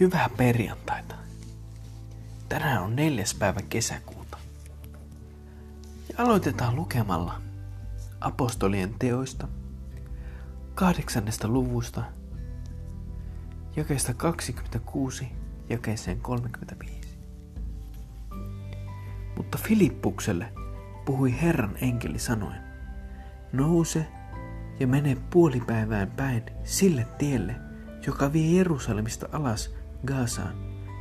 Hyvää perjantaita. Tänään on neljäs päivä kesäkuuta. Ja aloitetaan lukemalla apostolien teoista kahdeksannesta luvusta jakeesta 26 jakeeseen 35. Mutta Filippukselle puhui Herran enkeli sanoen, nouse ja mene puolipäivään päin sille tielle, joka vie Jerusalemista alas Gazaan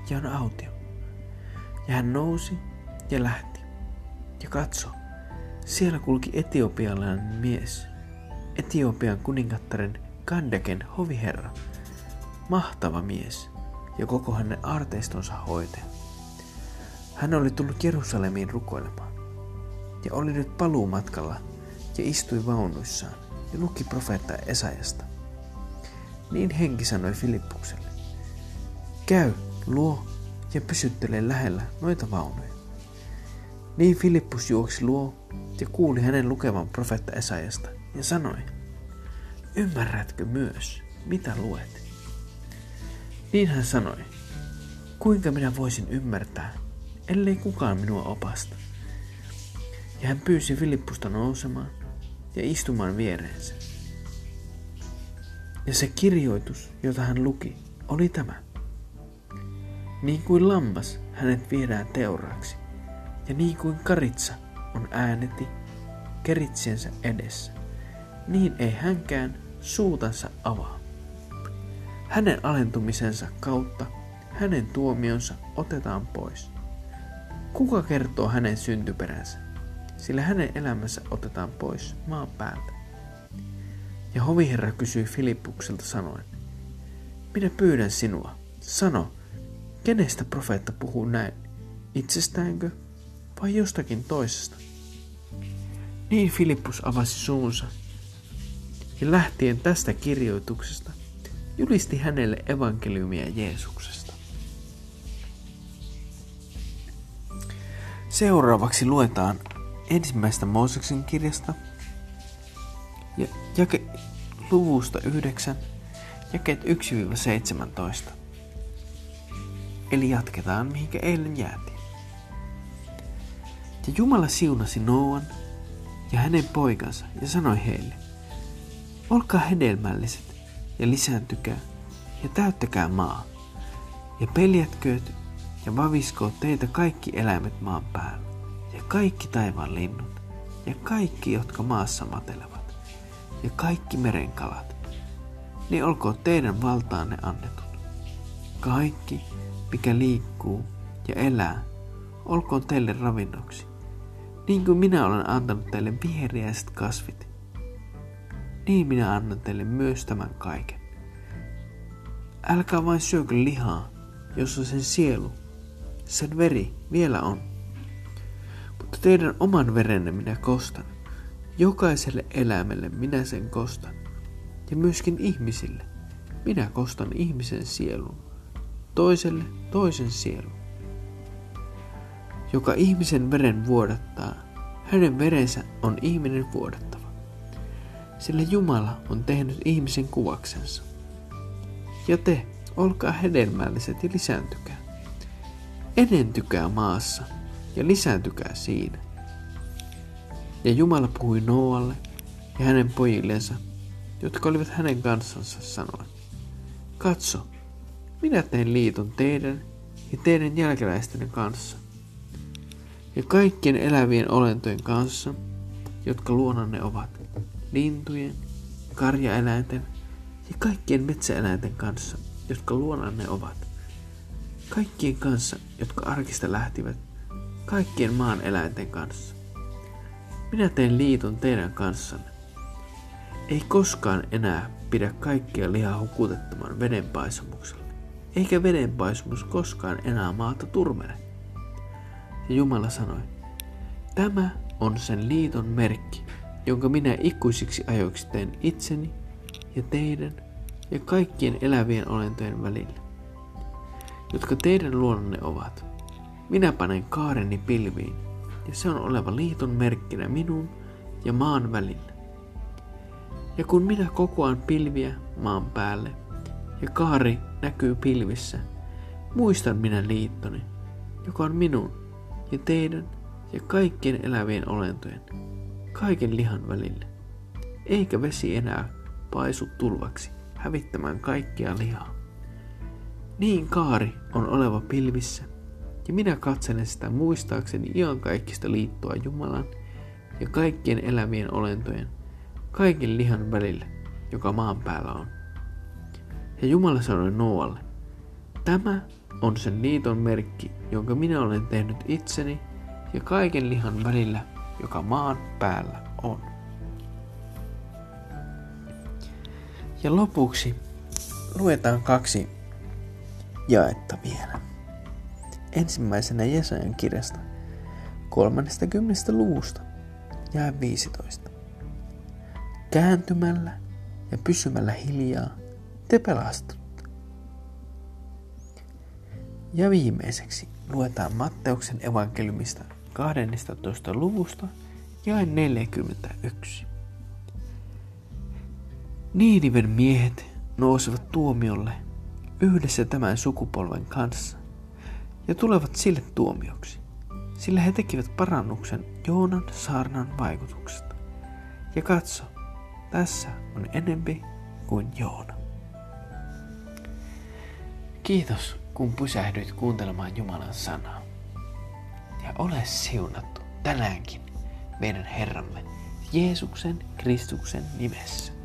ja on autio. Ja hän nousi ja lähti. Ja katso, siellä kulki etiopialainen mies, Etiopian kuningattaren Kandeken hoviherra, mahtava mies ja koko hänen arteistonsa hoitaja. Hän oli tullut Jerusalemiin rukoilemaan ja oli nyt paluumatkalla ja istui vaunuissaan ja luki profeetta Esajasta. Niin henki sanoi Filippukselle, käy, luo ja pysyttele lähellä noita vaunuja. Niin Filippus juoksi luo ja kuuli hänen lukevan profetta Esajasta ja sanoi, ymmärrätkö myös, mitä luet? Niin hän sanoi, kuinka minä voisin ymmärtää, ellei kukaan minua opasta. Ja hän pyysi Filippusta nousemaan ja istumaan viereensä. Ja se kirjoitus, jota hän luki, oli tämä. Niin kuin lammas hänet viedään teuraaksi, ja niin kuin karitsa on ääneti keritsiensä edessä, niin ei hänkään suutansa avaa. Hänen alentumisensa kautta hänen tuomionsa otetaan pois. Kuka kertoo hänen syntyperänsä? Sillä hänen elämänsä otetaan pois maan päältä. Ja hoviherra kysyi Filippukselta sanoen, minä pyydän sinua, sano, kenestä profeetta puhuu näin, itsestäänkö vai jostakin toisesta? Niin Filippus avasi suunsa ja lähtien tästä kirjoituksesta julisti hänelle evankeliumia Jeesuksesta. Seuraavaksi luetaan ensimmäistä Mooseksen kirjasta ja jake, luvusta 9, jakeet 1-17. Eli jatketaan mihinkä eilen jäätiin. Ja Jumala siunasi Noan ja hänen poikansa ja sanoi heille, olkaa hedelmälliset ja lisääntykää ja täyttäkää maa ja peljätkööt ja vaviskoot teitä kaikki eläimet maan päällä kaikki taivaan linnut ja kaikki, jotka maassa matelevat ja kaikki merenkalat, niin olkoon teidän valtaanne annetut. Kaikki, mikä liikkuu ja elää, olkoon teille ravinnoksi, niin kuin minä olen antanut teille viheriäiset kasvit, niin minä annan teille myös tämän kaiken. Älkää vain syökö lihaa, jossa sen sielu, sen veri vielä on. Mutta teidän oman verenne minä kostan. Jokaiselle eläimelle minä sen kostan. Ja myöskin ihmisille. Minä kostan ihmisen sielun. Toiselle toisen sielun. Joka ihmisen veren vuodattaa, hänen verensä on ihminen vuodattava. Sillä Jumala on tehnyt ihmisen kuvaksensa. Ja te, olkaa hedelmälliset ja lisääntykää. Enentykää maassa ja lisääntykää siinä. Ja Jumala puhui Noalle ja hänen pojillensa, jotka olivat hänen kanssansa sanoen. Katso, minä teen liiton teidän ja teidän jälkeläistenne kanssa. Ja kaikkien elävien olentojen kanssa, jotka luonanne ovat, lintujen, karjaeläinten ja kaikkien metsäeläinten kanssa, jotka luonanne ovat. Kaikkien kanssa, jotka arkista lähtivät, kaikkien maan eläinten kanssa. Minä teen liiton teidän kanssanne. Ei koskaan enää pidä kaikkia lihaa hukutettoman vedenpaisumuksella, eikä vedenpaisumus koskaan enää maata turmele. Ja Jumala sanoi, tämä on sen liiton merkki, jonka minä ikuisiksi ajoiksi teen itseni ja teidän ja kaikkien elävien olentojen välillä, jotka teidän luonnonne ovat. Minä panen kaareni pilviin, ja se on oleva liiton merkkinä minun ja maan välillä. Ja kun minä kokoan pilviä maan päälle, ja kaari näkyy pilvissä, muistan minä liittoni, joka on minun ja teidän ja kaikkien elävien olentojen, kaiken lihan välille. Eikä vesi enää paisu tulvaksi hävittämään kaikkia lihaa. Niin kaari on oleva pilvissä, ja minä katselen sitä muistaakseni kaikista liittoa Jumalan ja kaikkien elävien olentojen, kaiken lihan välille, joka maan päällä on. Ja Jumala sanoi Noalle, tämä on sen liiton merkki, jonka minä olen tehnyt itseni ja kaiken lihan välillä, joka maan päällä on. Ja lopuksi luetaan kaksi jaetta vielä. Ensimmäisenä Jesajan kirjasta 30. luvusta ja 15. Kääntymällä ja pysymällä hiljaa te pelastutte. Ja viimeiseksi luetaan Matteuksen evankeliumista 12. luvusta ja 41. Niiniven miehet nousevat tuomiolle yhdessä tämän sukupolven kanssa ja tulevat sille tuomioksi, sillä he tekivät parannuksen Joonan saarnan vaikutuksesta. Ja katso, tässä on enempi kuin Joona. Kiitos, kun pysähdyit kuuntelemaan Jumalan sanaa. Ja ole siunattu tänäänkin meidän Herramme Jeesuksen Kristuksen nimessä.